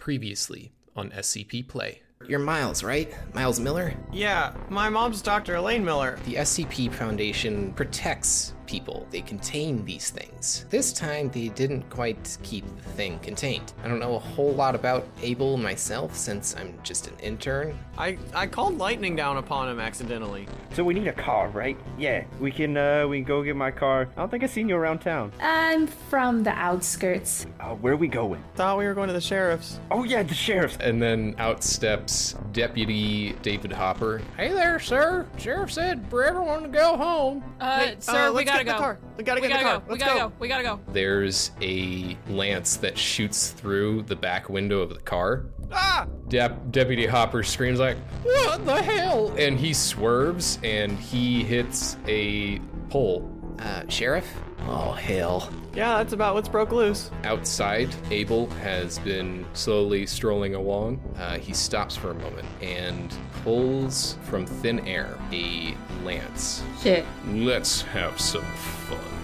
Previously on SCP Play. You're Miles, right? Miles Miller? Yeah, my mom's Dr. Elaine Miller. The SCP Foundation protects people. They contain these things. This time, they didn't quite keep the thing contained. I don't know a whole lot about Abel myself since I'm just an intern. I, I called lightning down upon him accidentally. So we need a car, right? Yeah, we can uh we can go get my car. I don't think I've seen you around town. I'm from the outskirts. Uh, where are we going? Thought we were going to the sheriff's. Oh yeah, the sheriff's. And then out steps Deputy David Hopper. Hey there, sir. Sheriff said for everyone to go home. Uh, Hey, sir, uh, we let's gotta get in the go. car. We gotta get in gotta the go. car. We Let's gotta go. go. We gotta go. There's a lance that shoots through the back window of the car. Ah! Dep- Deputy Hopper screams like, "What the hell?" And he swerves and he hits a pole. Uh, Sheriff? Oh, hell. Yeah, that's about what's broke loose. Outside, Abel has been slowly strolling along. Uh, he stops for a moment and pulls from thin air a lance. Shit. Let's have some fun.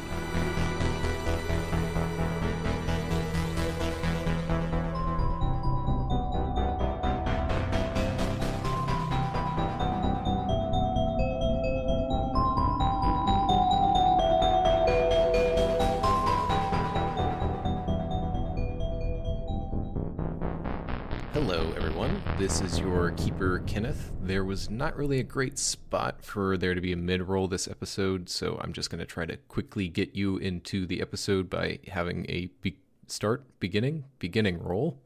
This is your keeper, Kenneth. There was not really a great spot for there to be a mid roll this episode, so I'm just going to try to quickly get you into the episode by having a be- start, beginning, beginning roll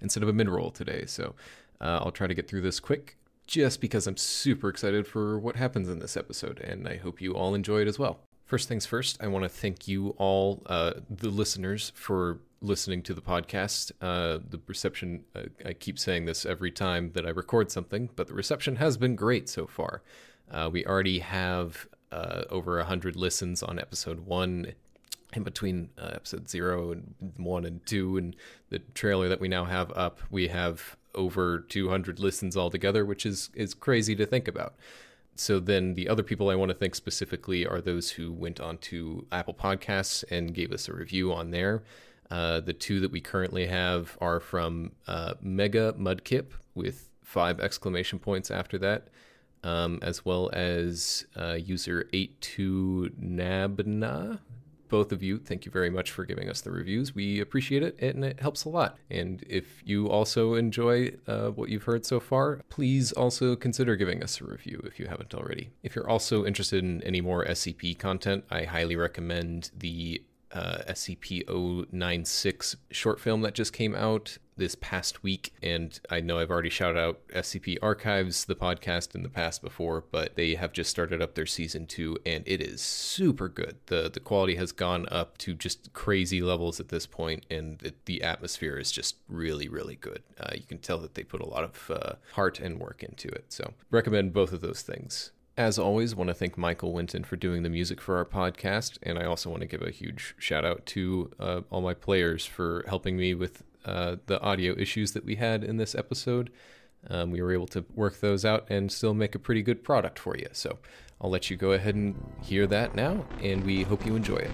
instead of a mid roll today. So uh, I'll try to get through this quick just because I'm super excited for what happens in this episode, and I hope you all enjoy it as well. First things first, I want to thank you all, uh, the listeners, for listening to the podcast. Uh, the reception, uh, I keep saying this every time that I record something, but the reception has been great so far. Uh, we already have uh, over 100 listens on episode one, in between uh, episode zero and one and two, and the trailer that we now have up, we have over 200 listens altogether, which is, is crazy to think about so then the other people I want to thank specifically are those who went on to Apple Podcasts and gave us a review on there. Uh, the two that we currently have are from uh, Mega Mudkip with five exclamation points after that, um, as well as uh, user 82nabna. Both of you, thank you very much for giving us the reviews. We appreciate it and it helps a lot. And if you also enjoy uh, what you've heard so far, please also consider giving us a review if you haven't already. If you're also interested in any more SCP content, I highly recommend the uh, SCP 096 short film that just came out this past week. And I know I've already shouted out SCP Archives, the podcast, in the past before, but they have just started up their season two, and it is super good. The, the quality has gone up to just crazy levels at this point, and it, the atmosphere is just really, really good. Uh, you can tell that they put a lot of uh, heart and work into it. So, recommend both of those things. As always, want to thank Michael Winton for doing the music for our podcast, and I also want to give a huge shout out to uh, all my players for helping me with uh, the audio issues that we had in this episode. Um, we were able to work those out and still make a pretty good product for you. So I'll let you go ahead and hear that now, and we hope you enjoy it.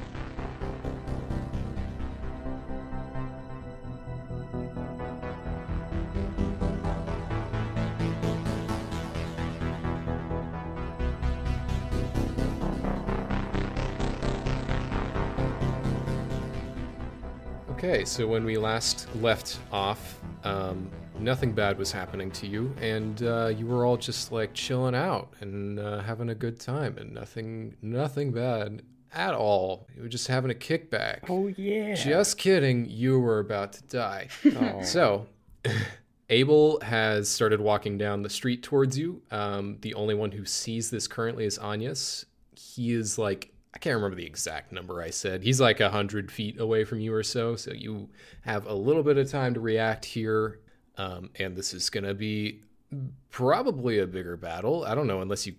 Okay, so when we last left off, um, nothing bad was happening to you, and uh, you were all just like chilling out and uh, having a good time, and nothing, nothing bad at all. You were just having a kickback. Oh yeah. Just kidding, you were about to die. Oh. So, Abel has started walking down the street towards you. Um, the only one who sees this currently is Anyas. He is like, I can't remember the exact number I said. He's like a hundred feet away from you or so. So you have a little bit of time to react here. Um, and this is going to be probably a bigger battle. I don't know, unless you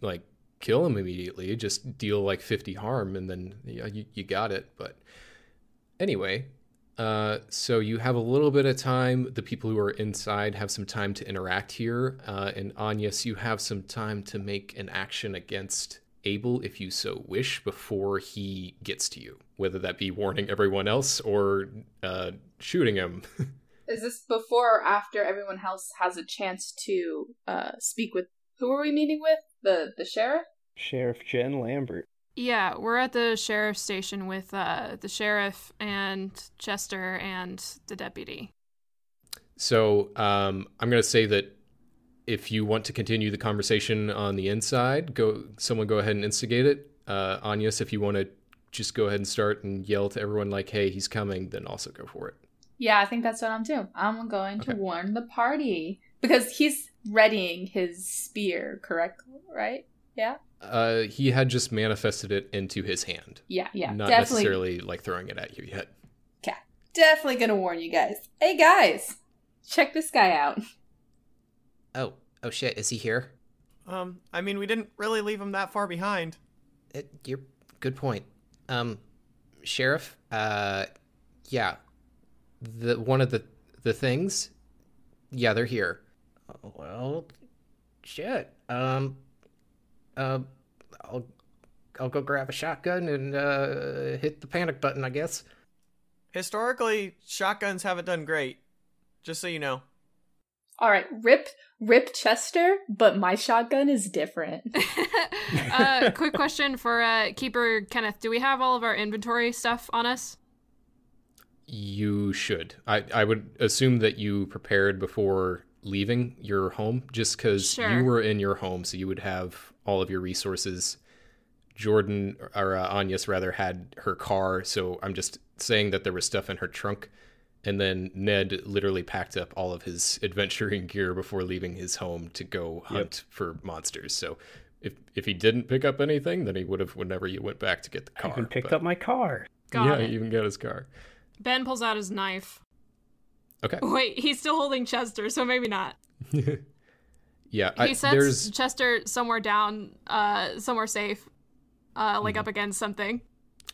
like kill him immediately, just deal like 50 harm and then yeah, you, you got it. But anyway, uh, so you have a little bit of time. The people who are inside have some time to interact here. Uh, and Anyas, you have some time to make an action against Abel if you so wish before he gets to you, whether that be warning everyone else or uh, shooting him. Is this before or after everyone else has a chance to uh, speak with? Who are we meeting with? The the sheriff. Sheriff Jen Lambert. Yeah, we're at the sheriff's station with uh, the sheriff and Chester and the deputy. So um, I'm going to say that if you want to continue the conversation on the inside, go. Someone go ahead and instigate it. Uh, Anyas, if you want to just go ahead and start and yell to everyone like, "Hey, he's coming," then also go for it. Yeah, I think that's what I'm doing. I'm going to warn the party because he's readying his spear, correct? Right? Yeah. Uh, he had just manifested it into his hand, Yeah, yeah. not definitely, necessarily like throwing it at you yet. definitely gonna warn you guys. Hey guys, check this guy out. Oh, oh shit, is he here? Um, I mean, we didn't really leave him that far behind. It, you're good point. Um, sheriff. Uh, yeah. The one of the the things. Yeah, they're here. Well, shit. Um, uh, I'll I'll go grab a shotgun and uh hit the panic button. I guess. Historically, shotguns haven't done great. Just so you know. All right, rip, rip Chester, but my shotgun is different. uh, quick question for uh, Keeper Kenneth: Do we have all of our inventory stuff on us? You should. I, I would assume that you prepared before leaving your home, just because Sure. you were in your home, so you would have all of your resources. Jordan or uh, Anyas rather had her car, so I'm just saying that there was stuff in her trunk. And then Ned literally packed up all of his adventuring gear before leaving his home to go hunt for monsters. So if if he didn't pick up anything, then he would have whenever you went back to get the I car. even picked but- up my car. Got yeah, it. he even got his car. Ben pulls out his knife. Okay. Wait, he's still holding Chester, so maybe not. yeah, He I, sets there's Chester somewhere down, uh, somewhere safe, uh, Mm-hmm. like up against something.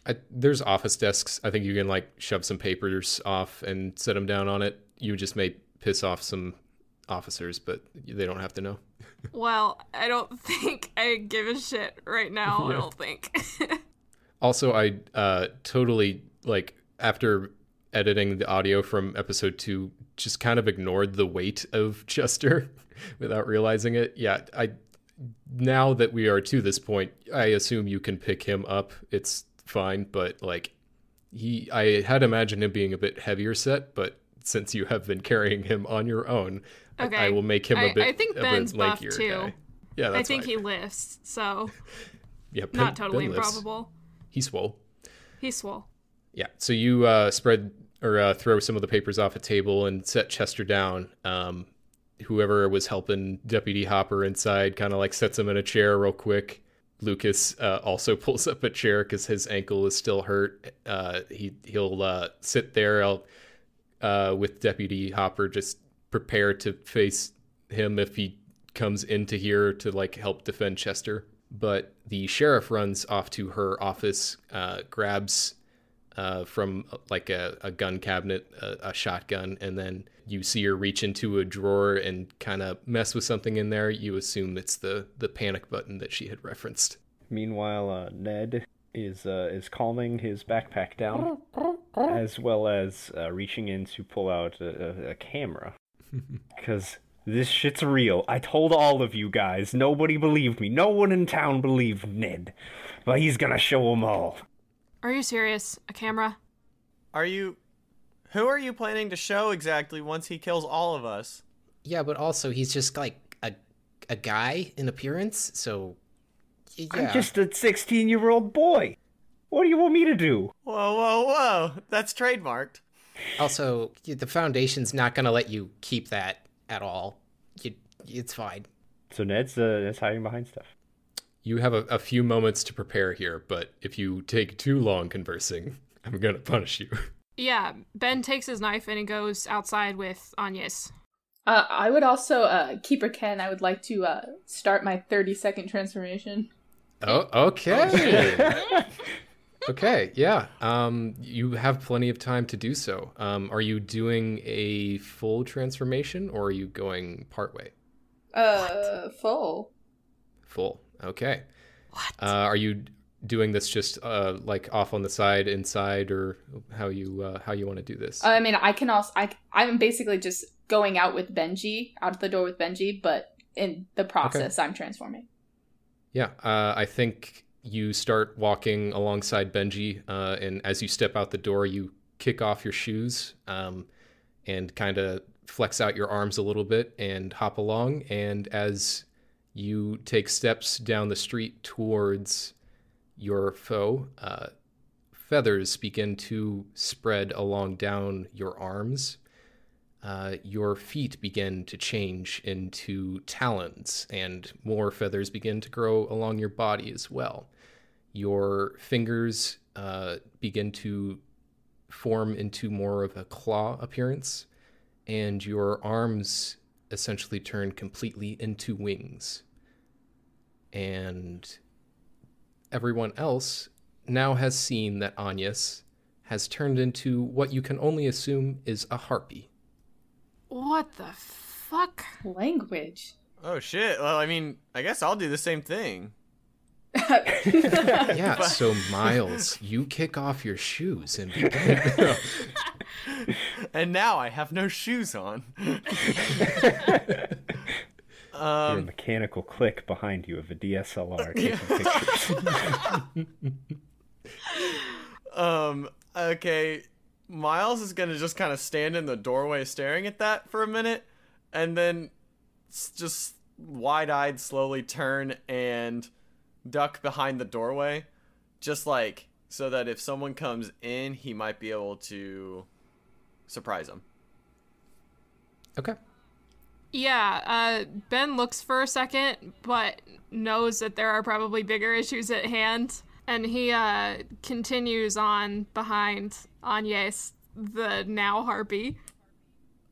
I, there's office desks. I think you can like shove some papers off and set them down on it. You just may piss off some officers, but they don't have to know. Well, I don't think I give a shit right now. I don't think. Also, I uh, totally like after editing the audio from episode two, just kind of ignored the weight of Chester without realizing it. Yeah, I now that we are to this point, I assume you can pick him up. It's fine, but like he, I had imagined him being a bit heavier set, but since you have been carrying him on your own, I- I, will make him a I- bit I think Ben's bit buff, too. guy. Yeah, I think fine. he lifts, so yeah, Ben- not totally Ben improbable. He's swole. He's swole. Yeah. So you uh, spread or uh, throw some of the papers off a table and set Chester down. Um, whoever was helping Deputy Hopper inside kind of like sets him in a chair real quick. Lucas uh, also pulls up a chair because his ankle is still hurt. Uh, he he'll uh, sit there I'll, uh, with Deputy Hopper, just prepare to face him if he comes into here to like help defend Chester. But the sheriff runs off to her office, uh, grabs uh, from like a, a gun cabinet, a, a shotgun, and then you see her reach into a drawer and kind of mess with something in there. You assume it's the the panic button that she had referenced. Meanwhile, uh, Ned is uh, is calming his backpack down, as well as uh, reaching in to pull out a, a, a camera. Because this shit's real. I told all of you guys. Nobody believed me. No one in town believed Ned. But he's gonna show 'em all. Are you serious? A camera? Are you. Who are you planning to show exactly once he kills all of us? Yeah, but also he's just like a a guy in appearance, so y- yeah. I'm just a 16 year old boy. What do you want me to do? Whoa, whoa, whoa! That's trademarked. Also, the foundation's not gonna let you keep that at all. You, it's fine. So Ned's uh, Ned's hiding behind stuff. You have a, a few moments to prepare here, but if you take too long conversing, I'm gonna punish you. Yeah. Ben takes his knife and he goes outside with Anya's. Uh, I would also, uh, Keeper Ken, I would like to uh, start my 30 second transformation. Oh, okay. okay, yeah. Um, you have plenty of time to do so. Um, are you doing a full transformation or are you going partway? Uh, full. Full. Okay. What? Uh, are you doing this just uh, like off on the side, inside, or how you uh, how you want to do this? I mean, I can also I I'm basically just going out with Benji, out of the door with Benji, but in the process, I'm transforming. Yeah, uh, I think you start walking alongside Benji, uh, and as you step out the door, you kick off your shoes um, and kind of flex out your arms a little bit and hop along. And as you take steps down the street towards your foe, uh, feathers begin to spread along down your arms. Uh, your feet begin to change into talons, and more feathers begin to grow along your body as well. Your fingers uh, begin to form into more of a claw appearance, and your arms essentially turn completely into wings. And everyone else now has seen that Agnes has turned into what you can only assume is a harpy. What the fuck? Language. Oh shit. Well, I mean, I guess I'll do the same thing. Yeah, so Miles, you kick off your shoes and begin. and now I have no shoes on. Hear a um, mechanical click behind you of a DSLR taking pictures. um, okay. Miles is gonna just kind of stand in the doorway staring at that for a minute, and then just wide-eyed slowly turn and duck behind the doorway, just like so that if someone comes in, he might be able to surprise them. okay. Yeah, uh, Ben looks for a second, but knows that there are probably bigger issues at hand, and he uh, continues on behind Agnes, the now harpy.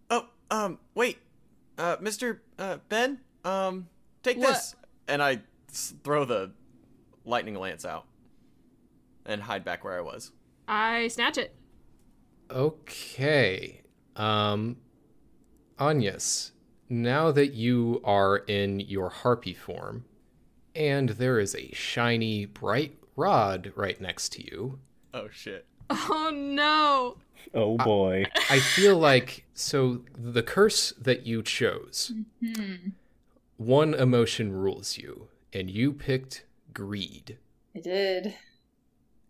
Oh, um, wait, uh, Mister uh, Ben, um, take What? this, and I throw the lightning lance out and hide back where I was. I snatch it. Okay. Um Agnes, now that you are in your harpy form and there is a shiny bright rod right next to you, Oh shit. Oh no! Oh boy. I feel like so the curse that you chose, mm-hmm. one emotion rules you, and you picked greed. I did.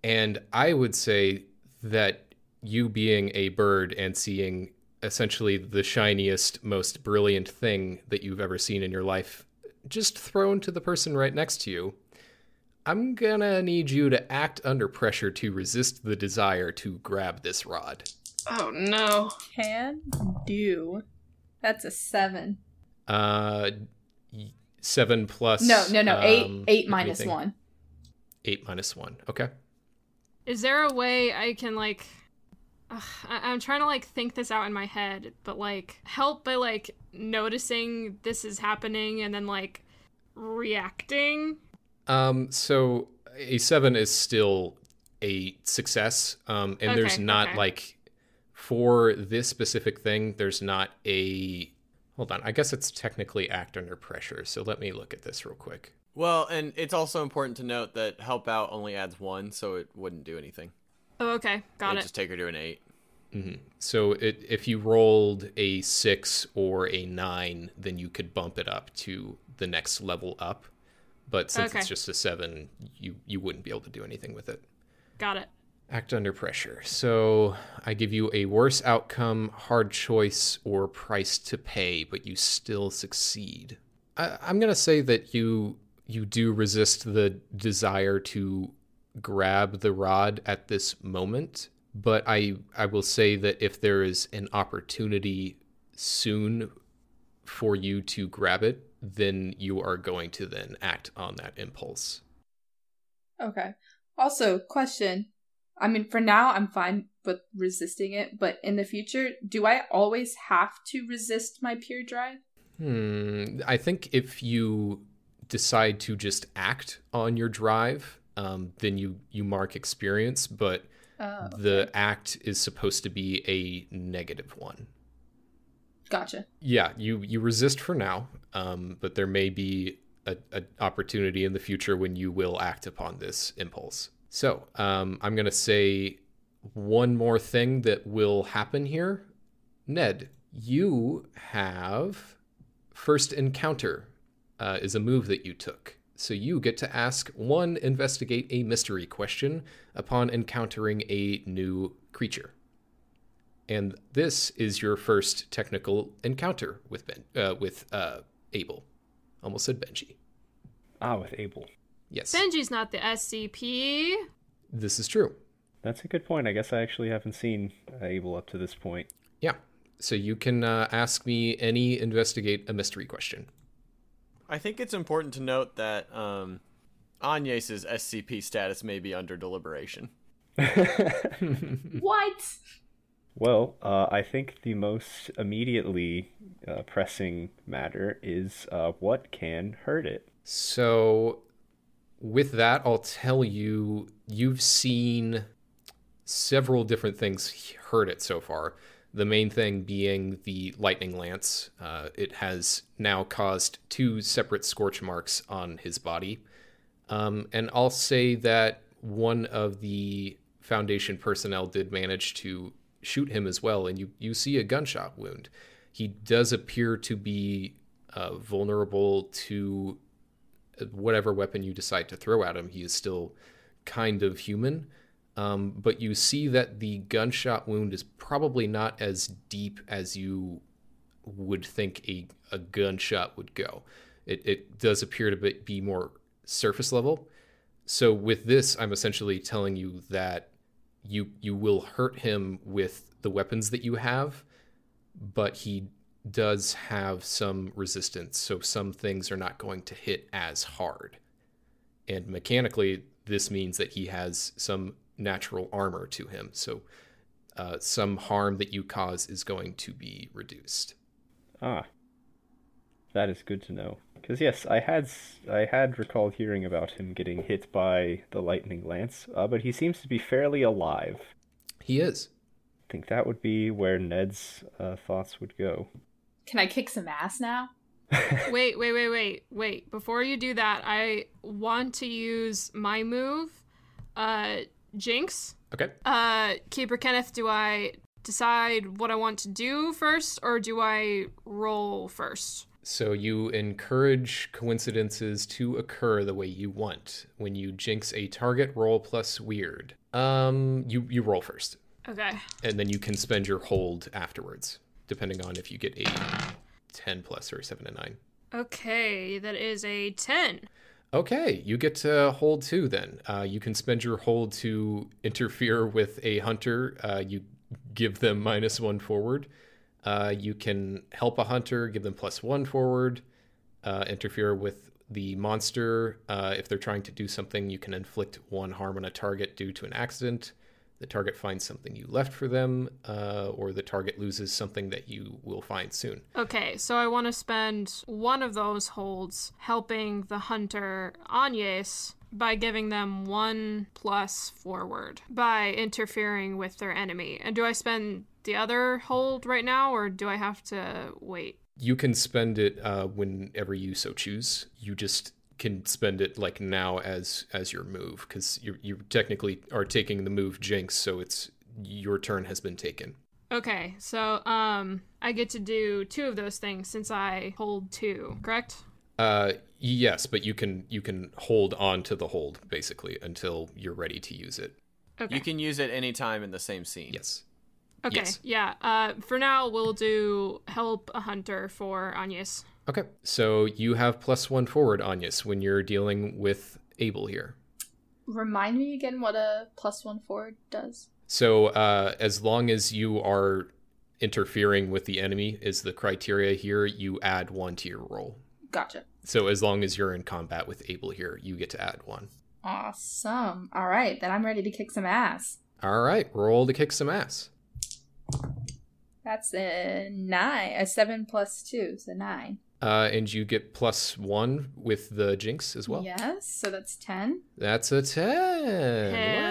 And I would say that you being a bird and seeing essentially the shiniest, most brilliant thing that you've ever seen in your life just thrown to the person right next to you, I'm gonna need you to act under pressure to resist the desire to grab this rod. Oh no! Can do. That's a seven. Uh, seven plus. No, no, no. eight, um, eight minus anything. one. Eight minus one. Okay. Is there a way I can like? Ugh, I- I'm trying to like think this out in my head, but like help by like noticing this is happening and then like reacting. Um, so a seven is still a success. Um, and there's not okay. like for this specific thing, there's not a. Hold on, I guess it's technically act under pressure. So let me look at this real quick. Well, and it's also important to note that help out only adds one, so it wouldn't do anything. Oh, okay, got It'd it. just take her to an eight. Mm-hmm. So it, if you rolled a six or a nine, then you could bump it up to the next level up. But since Okay. it's just a seven, you you wouldn't be able to do anything with it. Got it. Act under pressure. So I give you a worse outcome, hard choice, or price to pay, but you still succeed. I, I'm gonna say that you you do resist the desire to grab the rod at this moment, but I I will say that if there is an opportunity soon for you to grab it, then you are going to then act on that impulse. Okay. Also, question. I mean, for now, I'm fine with resisting it, but in the future, do I always have to resist my peer drive? Hmm. I think if you decide to just act on your drive, um, then you you mark experience, but Oh, the act is supposed to be a negative one. gotcha. Yeah, you you resist for now, um, but there may be a, a opportunity in the future when you will act upon this impulse. So um, I'm gonna say one more thing that will happen here. Ned, you have first encounter uh, is a move that you took. So you get to ask one investigate a mystery question upon encountering a new creature. And this is your first technical encounter with Ben uh, with uh, Abel. Almost said Benji. Ah, with Abel. Yes, Benji's not the SCP. this is true. That's a good point. I guess I actually haven't seen uh, Abel up to this point. Yeah. So you can uh, ask me any investigate a mystery question. I think it's important to note that um, Agnes's SCP status may be under deliberation. What? Well, uh, I think the most immediately uh, pressing matter is uh, what can hurt it. So, with that, I'll tell you you've seen several different things hurt it so far. The main thing being the lightning lance. Uh, it has now caused two separate scorch marks on his body. Um, and I'll say that one of the Foundation personnel did manage to shoot him as well, and you, you see a gunshot wound. He does appear to be uh, vulnerable to whatever weapon you decide to throw at him, he is still kind of human. Um, but you see that the gunshot wound is probably not as deep as you would think a, a gunshot would go. It, it does appear to be, more surface level. So with this, I'm essentially telling you that you you will hurt him with the weapons that you have, but he does have some resistance, so some things are not going to hit as hard. And mechanically, this means that he has some natural armor to him, so uh, some harm that you cause is going to be reduced. Ah, that is good to know. Because yes, I had s- I had recalled hearing about him getting hit by the lightning lance, uh, but he seems to be fairly alive. He is. I think that would be where Ned's uh, thoughts would go. Can I kick some ass now? Wait, wait, wait, wait, wait. Before you do that, I want to use my move. Uh, Jinx. Okay. Uh, Keeper Kenneth, do I decide what I want to do first, or do I roll first? So you encourage coincidences to occur the way you want. When you jinx a target, roll plus weird. Um, you you roll first, Okay. and then you can spend your hold afterwards, depending on if you get a ten plus or seven to nine. Okay, that is a 10. Okay, you get to hold two then. Uh, you can spend your hold to interfere with a hunter. Uh, you give them minus one forward. Uh, you can help a hunter, give them plus one forward. Uh, interfere with the monster. Uh, if they're trying to do something, you can inflict one harm on a target due to an accident. The target finds something you left for them, uh, or the target loses something that you will find soon. Okay, so I want to spend one of those holds helping the hunter Agnes by giving them one plus forward by interfering with their enemy. And do I spend the other hold right now, or do I have to wait? you can spend it uh, whenever you so choose. You just can spend it like now as as your move because you you technically are taking the move Jinx, so it's your turn has been taken. Okay, so um, I get to do two of those things since I hold two, correct? Uh, yes, but you can you can hold on to the hold basically until you're ready to use it. Okay. You can use it anytime in the same scene. Yes. Okay. Yes. Yeah. Uh, for now, we'll do help a hunter for Agnes. Okay. So you have plus one forward, Agnes, when you're dealing with Abel here. Remind me again what a plus one forward does. So uh, as long as you are interfering with the enemy is the criteria here, you add one to your roll. Gotcha. So as long as you're in combat with Abel here, you get to add one. Awesome. All right, then I'm ready to kick some ass. All right, roll to kick some ass. That's a nine, a seven plus two, so nine. Uh, and you get plus one with the jinx as well. Yes, so that's ten. That's a 10. Hell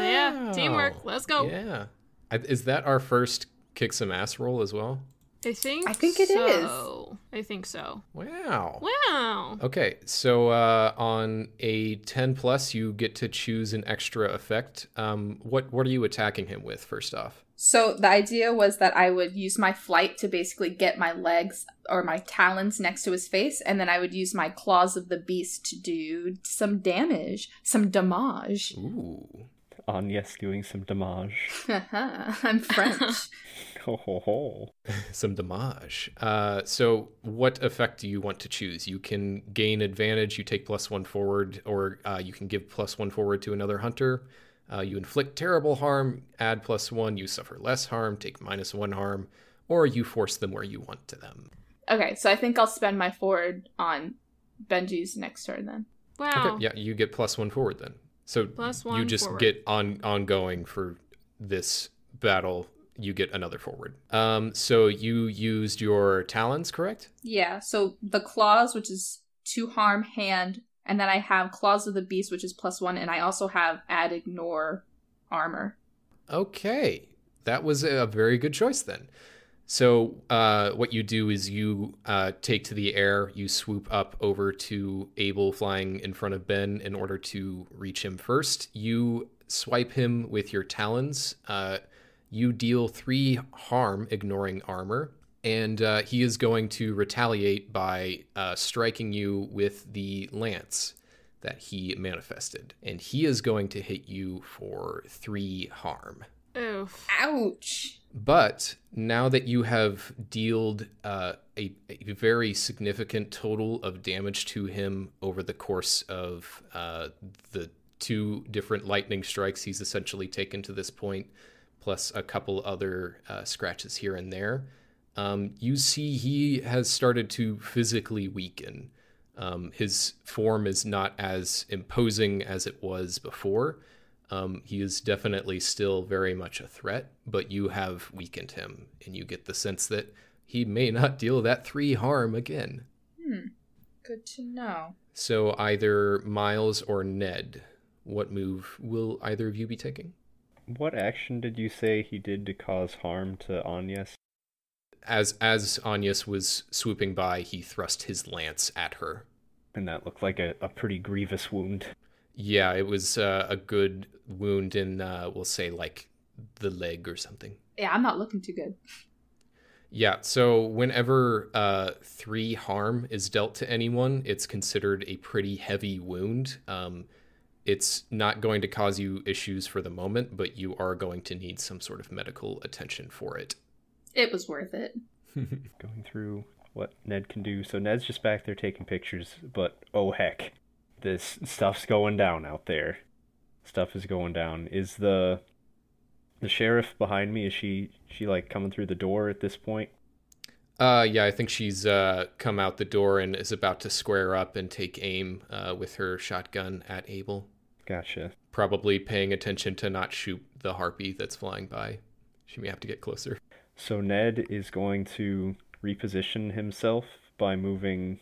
yeah. Teamwork. Let's go. Yeah. Is that our first kick some ass roll as well? I think. I think it is. so. I think so. Wow. Wow. Okay, so uh, on a 10 plus, you get to choose an extra effect. Um, what what are you attacking him with? First off, So the idea was that I would use my flight to basically get my legs or my talons next to his face, and then I would use my claws of the beast to do some damage, some damage. ooh, Agnes doing some damage. I'm French. Ho ho ho. some damage. Uh, so what effect do you want to choose? You can gain advantage. You take plus one forward, or uh, you can give plus one forward to another hunter. Uh, you inflict terrible harm, add plus one. You suffer less harm, take minus one harm, or you force them where you want to them. okay, so I think I'll spend my forward on Benji's next turn then. Wow. Okay, yeah, you get plus one forward then. So Plus you just forward. get on ongoing for this battle. You get another forward. Um, so you used your talons, correct? Yeah, so the claws, which is to harm hand, and then I have claws of the beast, which is plus one, and I also have add ignore armor. Okay, that was a very good choice then. So uh, what you do is you uh, take to the air, you swoop up over to Abel flying in front of Ben in order to reach him first. You swipe him with your talons. Uh, you deal three harm, ignoring armor, and uh, he is going to retaliate by uh, striking you with the lance that he manifested, and he is going to hit you for three harm. Oof. Ouch! But now that you have dealt uh, a, a very significant total of damage to him over the course of uh, the two different lightning strikes he's essentially taken to this point, plus a couple other uh, scratches here and there, um, you see he has started to physically weaken. Um, his form is not as imposing as it was before. Um, he is definitely still very much a threat, but you have weakened him, and you get the sense that he may not deal that three harm again. Hmm. Good to know. So either Miles or Ned, what move will either of you be taking? What action did you say he did to cause harm to Agnes? As as Anyas was swooping by, he thrust his lance at her. And that looked like a, a pretty grievous wound. Yeah, it was uh, a good wound in, uh, we'll say, like the leg or something. Yeah, I'm not looking too good. Yeah, so whenever uh, three harm is dealt to anyone, it's considered a pretty heavy wound. Um, it's not going to cause you issues for the moment, but you are going to need some sort of medical attention for it. It was worth it. Going through what Ned can do. So Ned's just back there taking pictures, but oh heck, this stuff's going down out there. Stuff is going down. Is the the sheriff behind me? Is she she like coming through the door at this point? Uh, yeah, I think she's uh, come out the door and is about to square up and take aim uh, with her shotgun at Abel. Gotcha. Probably paying attention to not shoot the harpy that's flying by. She may have to get closer. So Ned is going to reposition himself by moving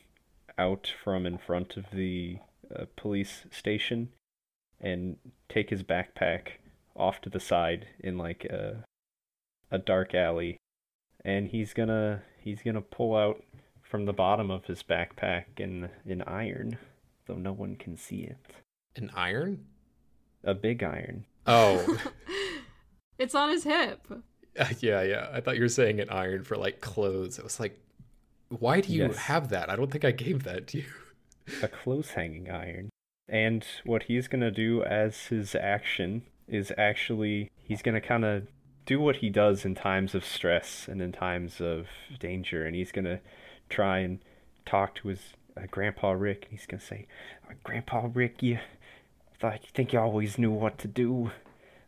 out from in front of the uh, police station and take his backpack off to the side in like a a dark alley and he's gonna he's gonna pull out from the bottom of his backpack an an iron though no one can see it An iron? a big iron Oh, It's on his hip. yeah, yeah. I thought you were saying an iron for like clothes. I was like, why do you Yes. have that? I don't think I gave that to you. A close hanging iron. And what he's going to do as his action is actually, he's going to kind of do what he does in times of stress and in times of danger. And he's going to try and talk to his uh, Grandpa Rick. And he's going to say, "Uh, Grandpa Rick, you thought you think you always knew what to do.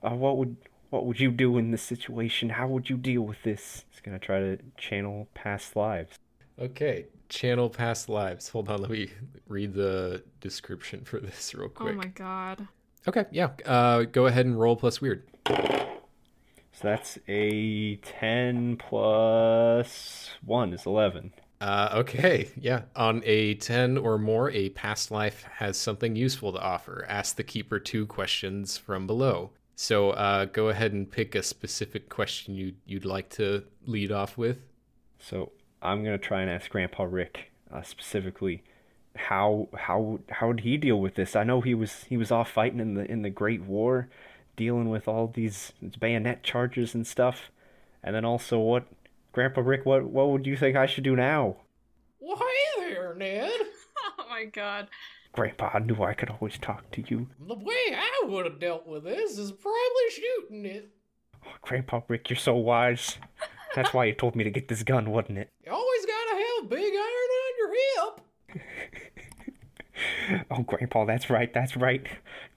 Uh, what would. What would you do in this situation? How would you deal with this? He's gonna try to channel past lives. Okay, channel past lives. Hold on, let me read the description for this real quick. Oh my god. Okay, yeah. Uh, go ahead and roll plus weird. So that's a 10 plus 1 is 11. Uh, okay, yeah. On a 10 or more, a past life has something useful to offer. Ask the keeper two questions from below. So uh, go ahead and pick a specific question you, you'd like to lead off with. So I'm gonna try and ask Grandpa Rick uh, specifically how how how did he deal with this? I know he was he was off fighting in the in the Great War, dealing with all these bayonet charges and stuff, and then also what, Grandpa Rick, what what would you think I should do now? Well, hey there, Ned. Oh my god. Grandpa, I knew I could always talk to you. The way I would have dealt with this is probably shooting it. Oh, Grandpa Rick, you're so wise. That's why you told me to get this gun, wasn't it? You always gotta have big iron on your hip. Oh, Grandpa, that's right, that's right.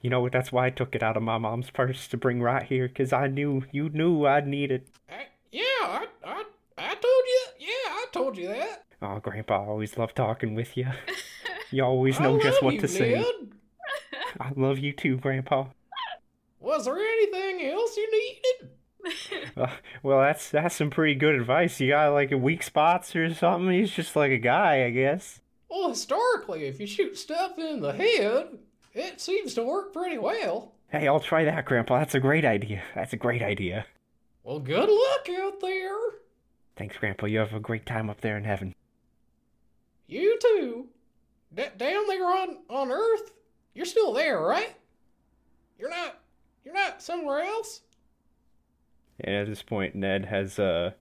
You know what? That's why I took it out of my mom's purse to bring right here, 'cause I knew you knew I'd need it. I, yeah, I, I, I told you. Yeah, I told you that. Oh, Grandpa, I always love talking with you. You always know just what you, to say. Ned. I love you too, Grandpa. Was there anything else you Uh, well, that's that's some pretty good advice. You got like a weak spots or something? He's just like a guy, I guess. Well, historically, if you shoot stuff in the head, it seems to work pretty well. Hey, I'll try that, Grandpa. That's a great idea. That's a great idea. Well, good luck out there. Thanks, Grandpa. You have a great time up there in heaven. You too. D- down there on on Earth, you're still there, right? You're not. You're not somewhere else. And at this point, Ned has uh,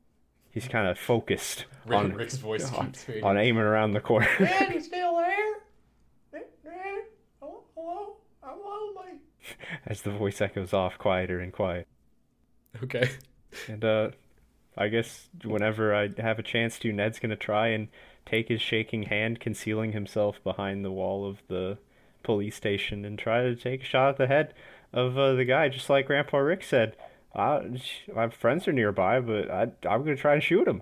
he's kind of focused on Rick's voice on, keeps on aiming around the corner. Dad, you still there? Dad, Dad? Hello, hello? I'm lonely. as the voice echoes off quieter and quiet. Okay. And uh I guess whenever I have a chance to, Ned's gonna try and take his shaking hand, concealing himself behind the wall of the police station, and try to take a shot at the head of uh, the guy, just like Grandpa Rick said. Uh, my friends are nearby, but I, I'm gonna try and shoot him.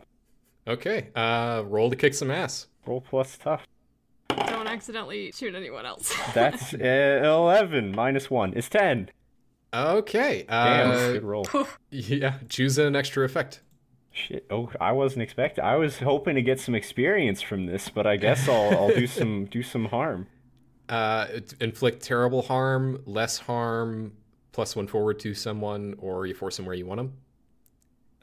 Okay. Uh, roll to kick some ass. Roll plus tough. Don't accidentally shoot anyone else. That's uh, 11 minus 1 is 10. Okay. Damn, Uh, good roll. yeah. Choose an extra effect. Shit. Oh, I wasn't expecting. I was hoping to get some experience from this, but I guess I'll I'll do some do some harm. Uh, inflict terrible harm, less harm, plus one forward to someone, or you force them where you want them.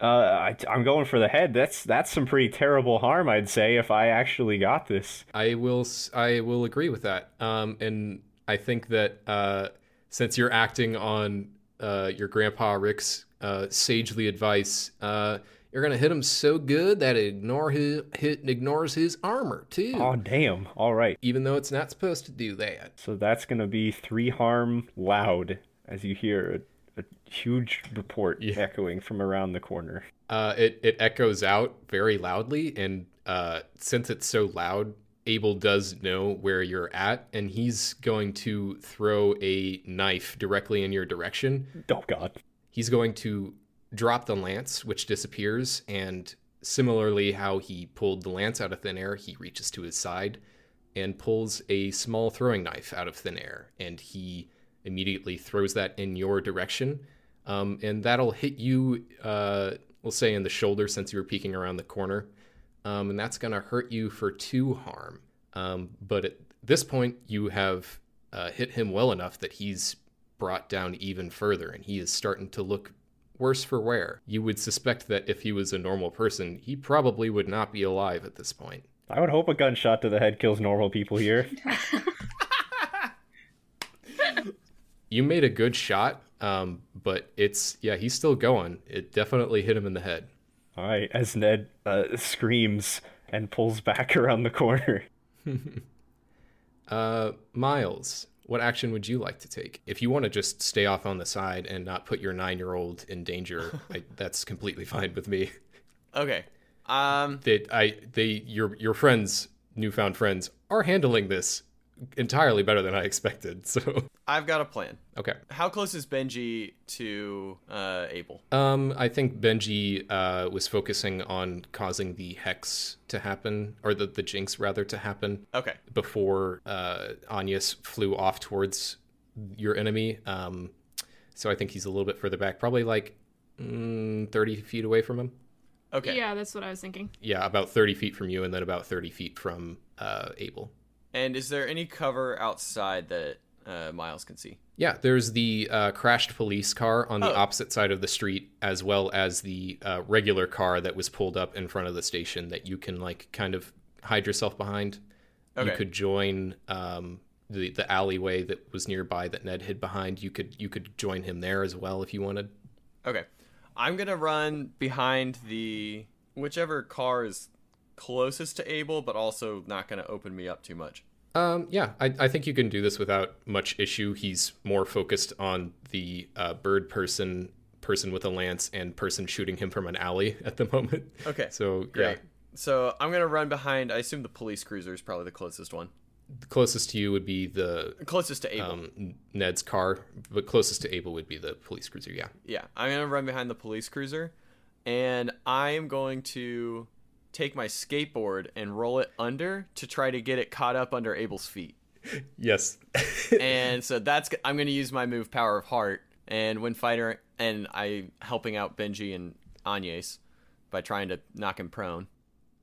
Uh, I, I'm going for the head. That's that's some pretty terrible harm, I'd say, if I actually got this. I will. I will agree with that. Um, and I think that uh, since you're acting on uh, your grandpa Rick's uh, sagely advice, uh, you're gonna hit him so good that it ignore his hit ignores his armor too. Oh damn! All right, Even though it's not supposed to do that. so that's gonna be three harm loud as you hear a, a huge report Yeah. echoing from around the corner. Uh, it it echoes out very loudly, and uh, since it's so loud, Abel does know where you're at, and he's going to throw a knife directly in your direction. Oh god! He's going to drop the lance, which disappears, and similarly, how he pulled the lance out of thin air, he reaches to his side and pulls a small throwing knife out of thin air, and he immediately throws that in your direction, um, and that'll hit you, uh, we'll say, in the shoulder since you were peeking around the corner, um, and that's going to hurt you for two harm. Um, but at this point, you have uh, hit him well enough that he's brought down even further, and he is starting to look worse for wear. You would suspect that if he was a normal person, he probably would not be alive at this point. I would hope a gunshot to the head kills normal people here. You made a good shot, um, but it's yeah, he's still going. It definitely hit him in the head. All right, as Ned uh, screams and pulls back around the corner. Uh, Miles, what action would you like to take? If you want to just stay off on the side and not put your nine-year-old in danger, I, that's completely fine with me. Okay. Um. They, I, they, your, your friends, newfound friends, are handling this entirely better than I expected. So, I've got a plan. okay. How close is Benji to uh, Abel? Um, I think Benji uh, was focusing on causing the hex to happen, or the, the jinx rather to happen, Okay. before uh, Anyas flew off towards your enemy. Um, so I think he's a little bit further back, probably like mm, 30 feet away from him. Okay. Yeah, that's what I was thinking. Yeah, about 30 feet from you, and then about 30 feet from uh, Abel. And is there any cover outside that uh, Miles can see. Yeah, there's the uh, crashed police car on the Oh. opposite side of the street, as well as the uh, regular car that was pulled up in front of the station that you can like kind of hide yourself behind. Okay. You could join um, the the alleyway that was nearby that Ned hid behind. You could you could join him there as well if you wanted. Okay. I'm gonna run behind the whichever car is closest to Abel, but also not gonna open me up too much. Um, yeah, I, I think you can do this without much issue. He's more focused on the uh, bird person, person with a lance, and person shooting him from an alley at the moment. Okay. So Great. yeah, So I'm gonna run behind. I assume the police cruiser is probably the closest one. the closest to you would be the Closest to Abel. um, Ned's car, but closest to Abel would be the police cruiser. Yeah. Yeah, I'm gonna run behind the police cruiser, and I am going to take my skateboard and roll it under to try to get it caught up under Abel's feet. Yes. and so that's I'm gonna use my move, Power of Heart, and when fighter, and I helping out Benji and Agnes by trying to knock him prone.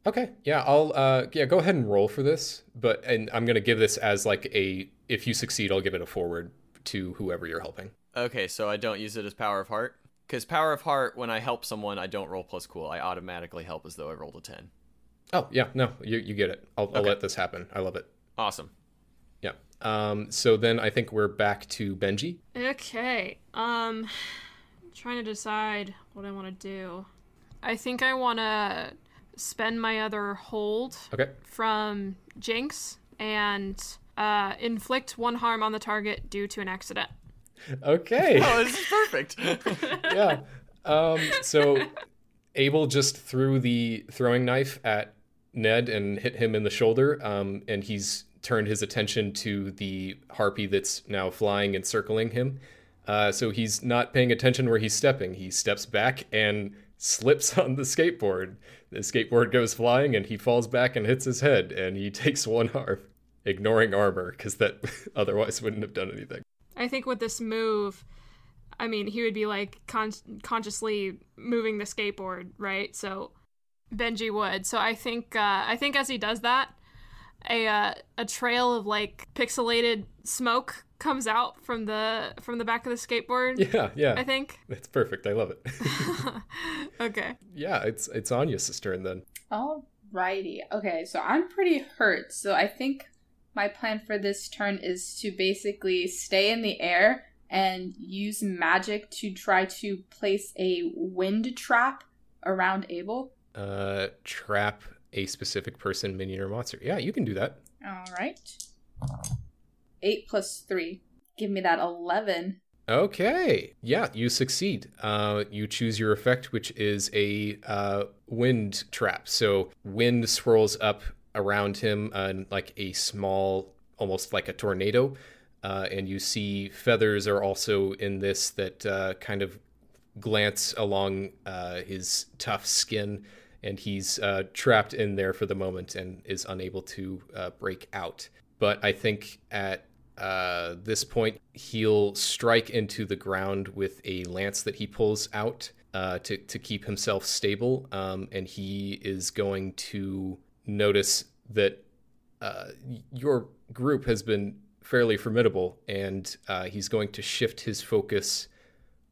okay. Yeah. I'll. Uh. Yeah. Go ahead and roll for this, but and I'm gonna give this as like a. If you succeed, I'll give it a forward to whoever you're helping. Okay, so I don't use it as Power of Heart because Power of Heart, when I help someone, I don't roll plus cool. I automatically help as though I rolled a ten. Oh yeah. No. You you get it. I'll, I'll let this happen. I love it. Awesome. Yeah. Um. So then I think we're back to Benji. Okay. Um trying to decide what I want to do. I think I want to spend my other hold Okay. from Jinx and uh, inflict one harm on the target due to an accident. Okay. Oh, this is perfect. yeah. Um, so Abel just threw the throwing knife at Ned and hit him in the shoulder, um, and he's turned his attention to the harpy that's now flying and circling him. Uh, so he's not paying attention where he's stepping. He steps back and slips on the skateboard. The skateboard goes flying, and he falls back and hits his head, and he takes one harm, ignoring armor because that otherwise wouldn't have done anything. I think with this move, I mean, he would be like con- consciously moving the skateboard, right? So Benji would. So I think uh, I think as he does that, a uh, a trail of like pixelated smoke comes out from the from the back of the skateboard. Yeah, yeah. I think. That's perfect. I love it. okay. yeah, it's it's Anya's turn then. Alrighty. Okay, so I'm pretty hurt. So I think my plan for this turn is to basically stay in the air and use magic to try to place a wind trap around Abel. Uh, trap a specific person, minion, or monster. Yeah, you can do that. Alright. 8 plus 3. Give me that 11. Okay. Yeah, you succeed. Uh, you choose your effect, which is a uh, wind trap. So wind swirls up around him uh, like a small, almost like a tornado. Uh, and you see feathers are also in this that uh, kind of glance along uh, his tough skin. And he's uh, trapped in there for the moment and is unable to uh, break out. But I think at this point, he'll strike into the ground with a lance that he pulls out uh, to, to keep himself stable. Um, and he is going to notice that uh, your group has been fairly formidable, and uh, he's going to shift his focus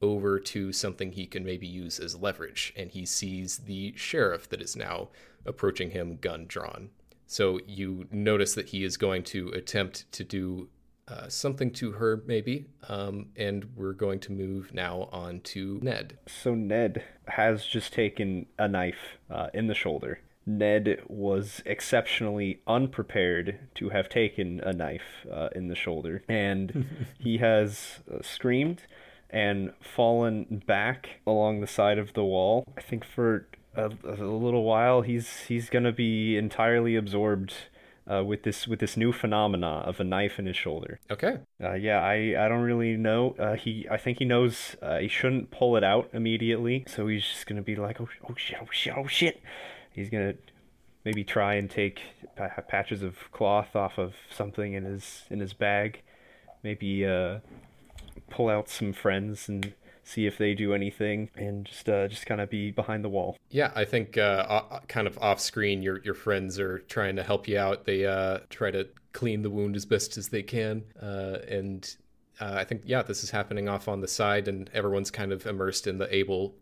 over to something he can maybe use as leverage. And he sees the sheriff that is now approaching him, gun drawn. So you notice that he is going to attempt to do uh, something to her, maybe. Um, and we're going to move now on to Ned. So Ned has just taken a knife uh, in the shoulder. Ned was exceptionally unprepared to have taken a knife uh, in the shoulder, and he has uh, screamed and fallen back along the side of the wall. I think for a, a little while he's he's gonna be entirely absorbed uh, with this with this new phenomena of a knife in his shoulder. Okay. Uh, yeah, I, I don't really know. Uh, he I think he knows uh, he shouldn't pull it out immediately, so he's just gonna be like, oh, oh shit, oh shit, oh shit. He's gonna maybe try and take pa- patches of cloth off of something in his in his bag. Maybe uh, pull out some friends and see if they do anything, and just uh, just kind of be behind the wall. Yeah, I think uh, kind of off screen, your your friends are trying to help you out. They uh, try to clean the wound as best as they can, uh, and uh, I think yeah, this is happening off on the side, and everyone's kind of immersed in the Abel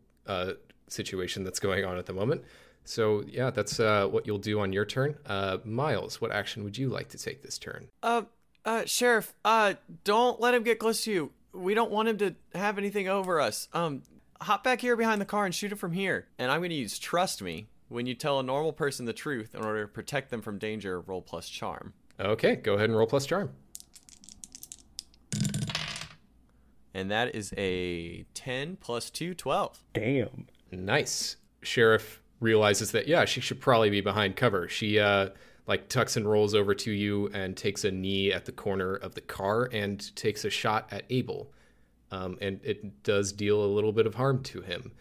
situation that's going on at the moment. So yeah, that's uh, what you'll do on your turn. Uh, Miles, what action would you like to take this turn? Uh, uh, sheriff, uh, don't let him get close to you. We don't want him to have anything over us. Um, hop back here behind the car and shoot it from here. And I'm gonna use trust me when you tell a normal person the truth in order to protect them from danger. Roll plus charm. Okay, go ahead and roll plus charm. And that is a 10 plus 2, 12. Damn. Nice. Sheriff realizes that yeah, she should probably be behind cover. She uh like tucks and rolls over to you and takes a knee at the corner of the car and takes a shot at Abel. Um, and it does deal a little bit of harm to him.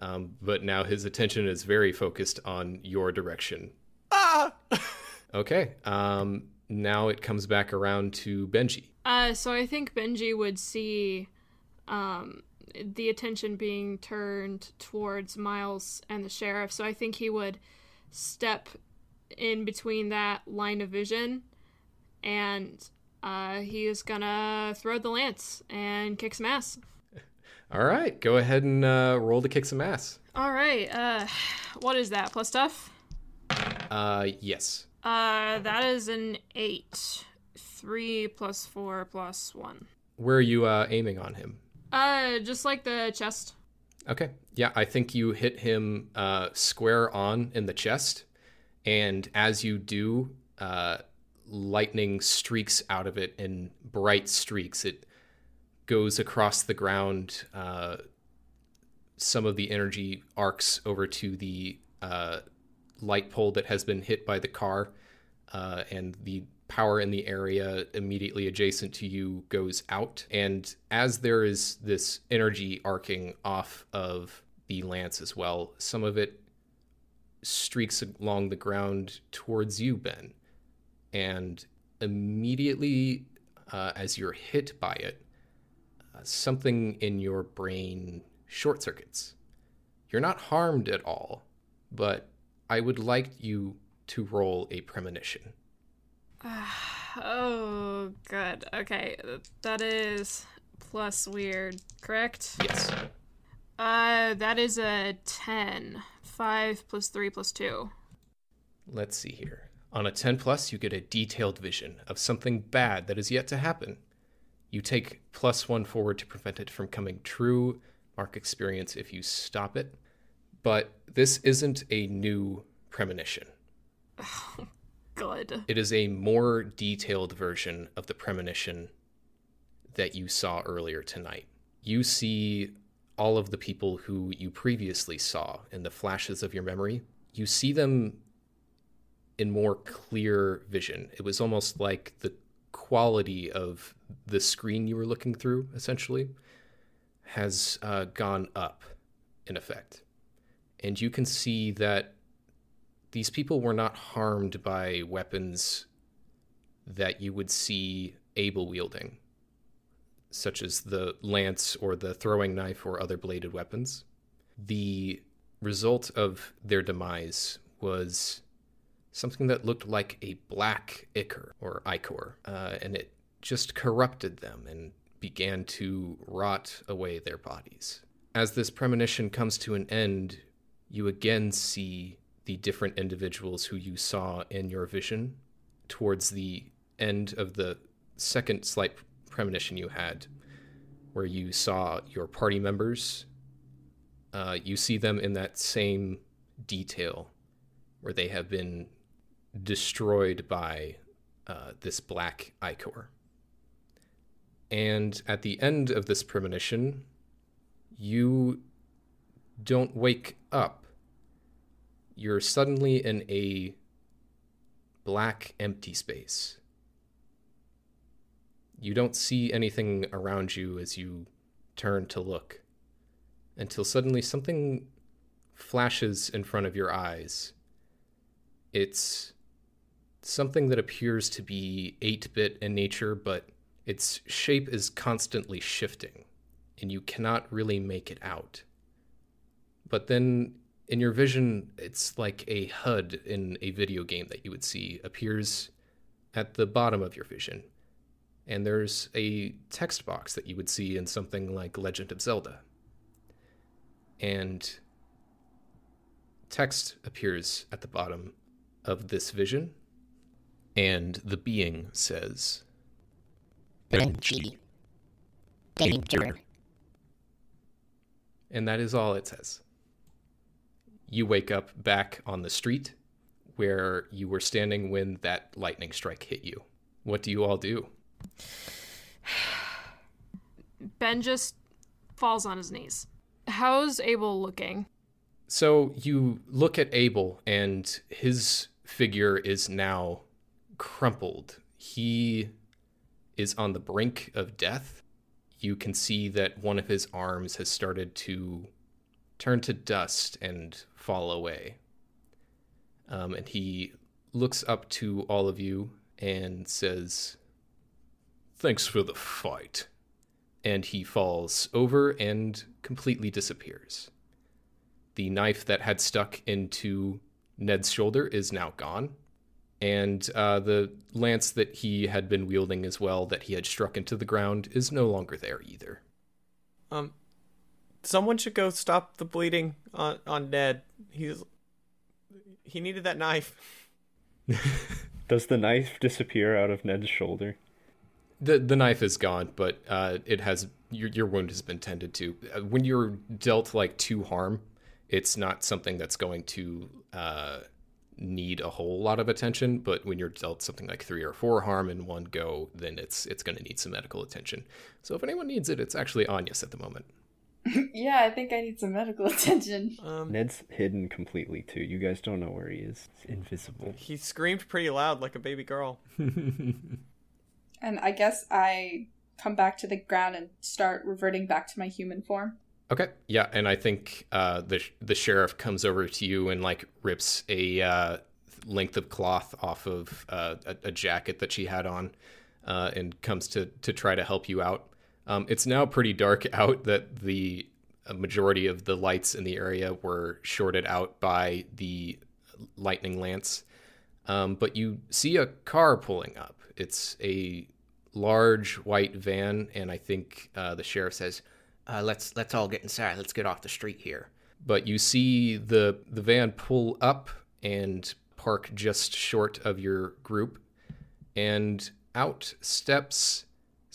Um, but now his attention is very focused on your direction. Ah! Okay. Um, now it comes back around to Benji. Uh, so I think Benji would see um, the attention being turned towards Miles and the sheriff. So I think he would step in between that line of vision and uh, he is gonna throw the lance and kick some ass. All right, go ahead and uh, roll to kick some ass. All right. Uh, what is that? Plus stuff? Uh, yes. Uh, that is an eight. Three plus four plus one. Where are you uh, aiming on him? Uh, just like the chest. Okay. Yeah, I think you hit him uh, square on in the chest. And as you do, uh, lightning streaks out of it in bright streaks. It goes across the ground. Uh, some of the energy arcs over to the uh, light pole that has been hit by the car. Uh, and the power in the area immediately adjacent to you goes out. And as there is this energy arcing off of the lance as well, some of it streaks along the ground towards you, Ben. And immediately uh, as you're hit by it, uh, something in your brain short circuits. You're not harmed at all, but I would like you to roll a premonition. Oh, good. Okay, that is plus weird, correct? Yes. Uh, that is a 10. 5 plus 3 plus 2. Let's see here. On a 10 plus, you get a detailed vision of something bad that is yet to happen. You take plus one forward to prevent it from coming true. Mark experience if you stop it. But this isn't a new premonition. Good. It is a more detailed version of the premonition that you saw earlier tonight. You see all of the people who you previously saw in the flashes of your memory. You see them in more clear vision. It was almost like the quality of the screen you were looking through, essentially, has uh, gone up in effect. And you can see that these people were not harmed by weapons that you would see Abel wielding, such as the lance or the throwing knife or other bladed weapons. The result of their demise was something that looked like a black ichor or ichor, uh, and it just corrupted them and began to rot away their bodies. As this premonition comes to an end, you again see the different individuals who you saw in your vision towards the end of the second slight premonition you had, where you saw your party members. Uh, you see them in that same detail where they have been destroyed by uh, this black ichor. And at the end of this premonition, you don't wake up. You're suddenly in a black, empty space. You don't see anything around you as you turn to look until suddenly something flashes in front of your eyes. It's something that appears to be 8 bit in nature, but its shape is constantly shifting and you cannot really make it out. But then in your vision, it's like a HUD in a video game that you would see appears at the bottom of your vision. And there's a text box that you would see in something like Legend of Zelda. And text appears at the bottom of this vision, and the being says, and that is all it says. You wake up back on the street where you were standing when that lightning strike hit you. What do you all do? Ben just falls on his knees. How's Abel looking? So you look at Abel, and his figure is now crumpled. He is on the brink of death. You can see that one of his arms has started to turn to dust and fall away. Um, and he looks up to all of you and says, Thanks for the fight. And he falls over and completely disappears. The knife that had stuck into Ned's shoulder is now gone. And uh, the lance that he had been wielding as well, that he had struck into the ground, is no longer there either. Um, someone should go stop the bleeding on on Ned. He's he needed that knife. Does the knife disappear out of Ned's shoulder? The the knife is gone, but uh, it has your your wound has been tended to. Uh, when you're dealt like two harm, it's not something that's going to uh, need a whole lot of attention. But when you're dealt something like three or four harm in one go, then it's it's going to need some medical attention. So if anyone needs it, it's actually Anya's at the moment. Yeah, I think I need some medical attention. Um, Ned's hidden completely too. You guys don't know where he is. He's invisible. he screamed pretty loud like a baby girl. And I guess I come back to the ground and start reverting back to my human form. Okay, yeah, and I think uh, the the sheriff comes over to you and like rips a uh, length of cloth off of uh, a, a jacket that she had on, uh, and comes to to try to help you out. Um, it's now pretty dark out that the a majority of the lights in the area were shorted out by the lightning lance, um, but you see a car pulling up. It's a large white van, and I think uh, the sheriff says, Uh, let's let's all get inside. Let's get off the street here. but you see the the van pull up and park just short of your group and out steps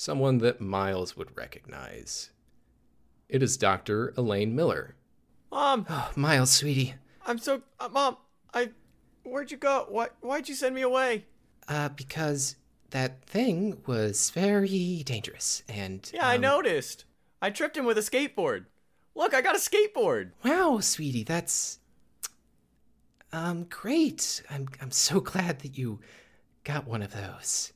someone that Miles would recognize. It is Dr. Elaine Miller. Mom, Oh, Miles, sweetie. I'm so uh, mom. I where'd you go? Why why'd you send me away? Uh, because that thing was very dangerous, and Yeah, I um, noticed. I tripped him with a skateboard. Look, I got a skateboard. Wow, sweetie, that's um great. I'm I'm so glad that you got one of those.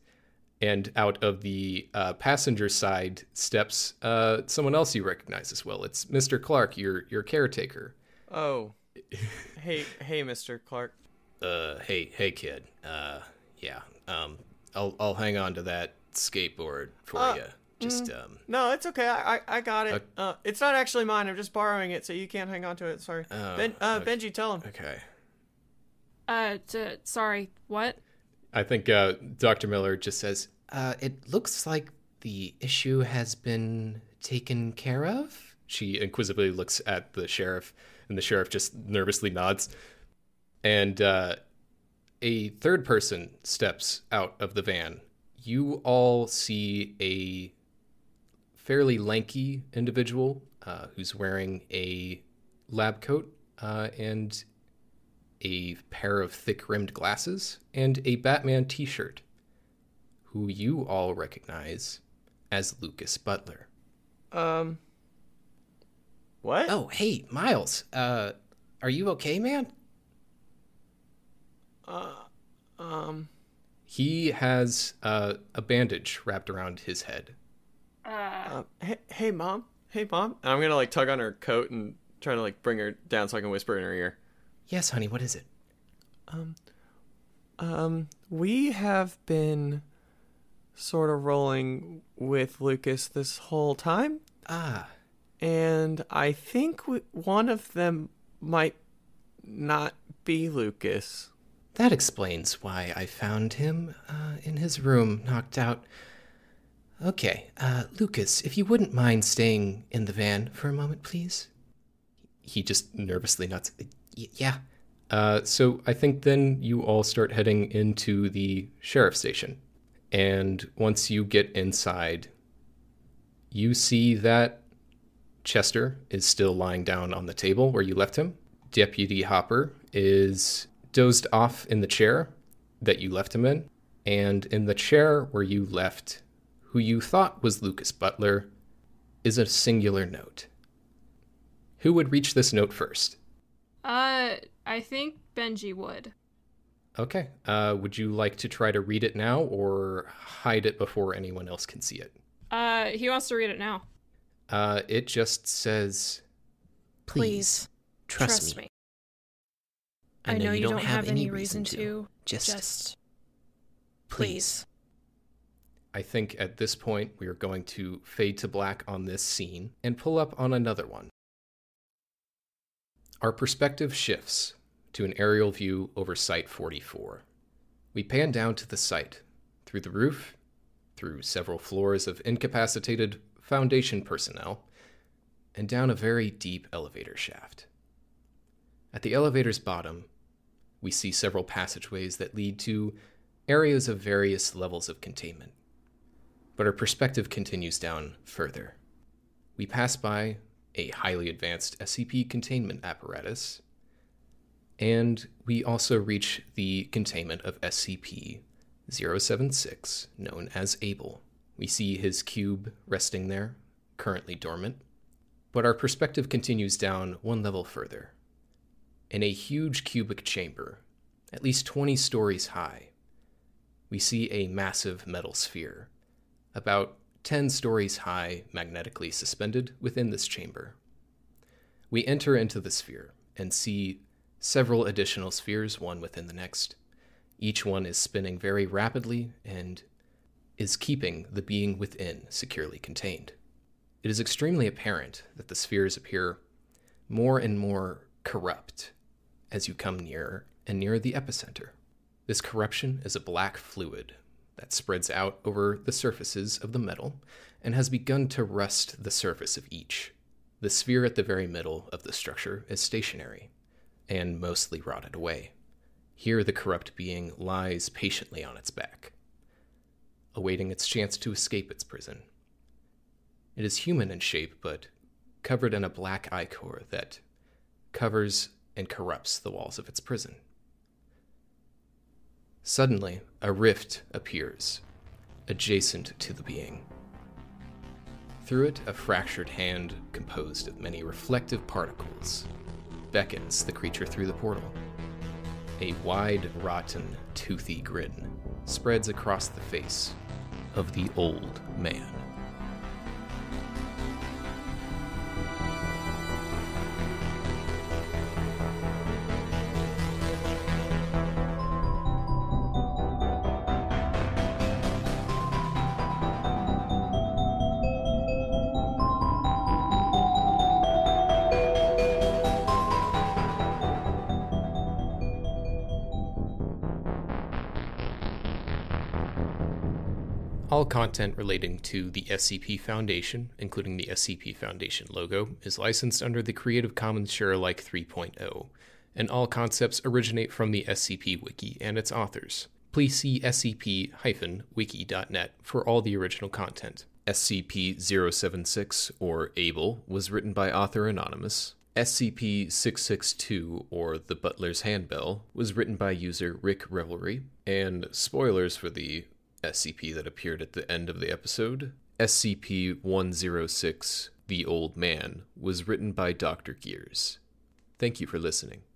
And out of the uh, passenger side steps uh, someone else you recognize as well. It's Mr. Clark, your your caretaker. Oh. hey, hey, Mr. Clark. uh hey hey kid uh yeah um i'll i'll hang on to that skateboard for Uh, you just um No, it's okay. I I, I got it. Uh, it's not actually mine. I'm just borrowing it, so you can't hang on to it. Sorry. Oh, ben, uh, okay. Benji, tell him. okay Uh, t- sorry, what? I think uh dr miller just says Uh, it looks like the issue has been taken care of. she inquisitively looks at the sheriff and the sheriff just nervously nods and uh a third person steps out of the van you all see a fairly lanky individual uh, who's wearing a lab coat uh, and a pair of thick rimmed glasses and a Batman t shirt, who you all recognize as Lucas Butler. Um. What? Oh, hey, Miles. Uh, are you okay, man? Uh, um. He has uh, a bandage wrapped around his head. Um, hey, hey, mom. Hey, mom. And I'm gonna like tug on her coat and try to like bring her down so I can whisper in her ear. Yes, honey. What is it? Um, um, we have been sort of rolling with Lucas this whole time. Ah, And I think w- one of them might not be Lucas. That explains why I found him uh, in his room, knocked out. Okay, uh, Lucas, if you wouldn't mind staying in the van for a moment, please. He just nervously nods. Yeah. Uh, so I think then you all start heading into the sheriff station. And once you get inside, you see that Chester is still lying down on the table where you left him. Deputy Hopper is dozed off in the chair that you left him in. And in the chair where you left who you thought was Lucas Butler is a singular note. Who would reach this note first? Uh, I think Benji would. Okay. Uh, would you like to try to read it now or hide it before anyone else can see it? Uh, he wants to read it now. Uh, it just says, Please, trust, me. I know you don't have any reason to. Just, Just please. I think at this point we are going to fade to black on this scene and pull up on another one. Our perspective shifts to an aerial view over Site 44. We pan down to the site, through the roof, through several floors of incapacitated Foundation personnel, and down a very deep elevator shaft. At the elevator's bottom, we see several passageways that lead to areas of various levels of containment. But our perspective continues down further. We pass by a highly advanced SCP containment apparatus, and we also reach the containment of SCP 076, known as Abel. We see his cube resting there, currently dormant. But our perspective continues down one level further. In a huge cubic chamber, at least 20 stories high, we see a massive metal sphere, about 10 stories high, magnetically suspended within this chamber. We enter into the sphere and see several additional spheres, one within the next. Each one is spinning very rapidly and is keeping the being within securely contained. It is extremely apparent that the spheres appear more and more corrupt as you come nearer and nearer the epicenter. This corruption is a black fluid that spreads out over the surfaces of the metal and has begun to rust the surface of each. The sphere at the very middle of the structure is stationary and mostly rotted away. Here, the corrupt being lies patiently on its back, awaiting its chance to escape its prison. It is human in shape, but covered in a black ichor that covers and corrupts the walls of its prison. Suddenly, a rift appears, adjacent to the being. Through it, a fractured hand composed of many reflective particles beckons the creature through the portal. A wide, rotten, toothy grin spreads across the face of the old man. Content relating to the SCP Foundation, including the SCP Foundation logo, is licensed under the Creative Commons Sharealike 3.0, and all concepts originate from the SCP Wiki and its authors. Please see scp-wiki.net for all the original content. SCP-076, or Abel, was written by author Anonymous. SCP-662, or The Butler's Handbell, was written by user Rick Revelry, and spoilers for the SCP that appeared at the end of the episode, SCP 106, The Old Man, was written by Dr. Gears. Thank you for listening.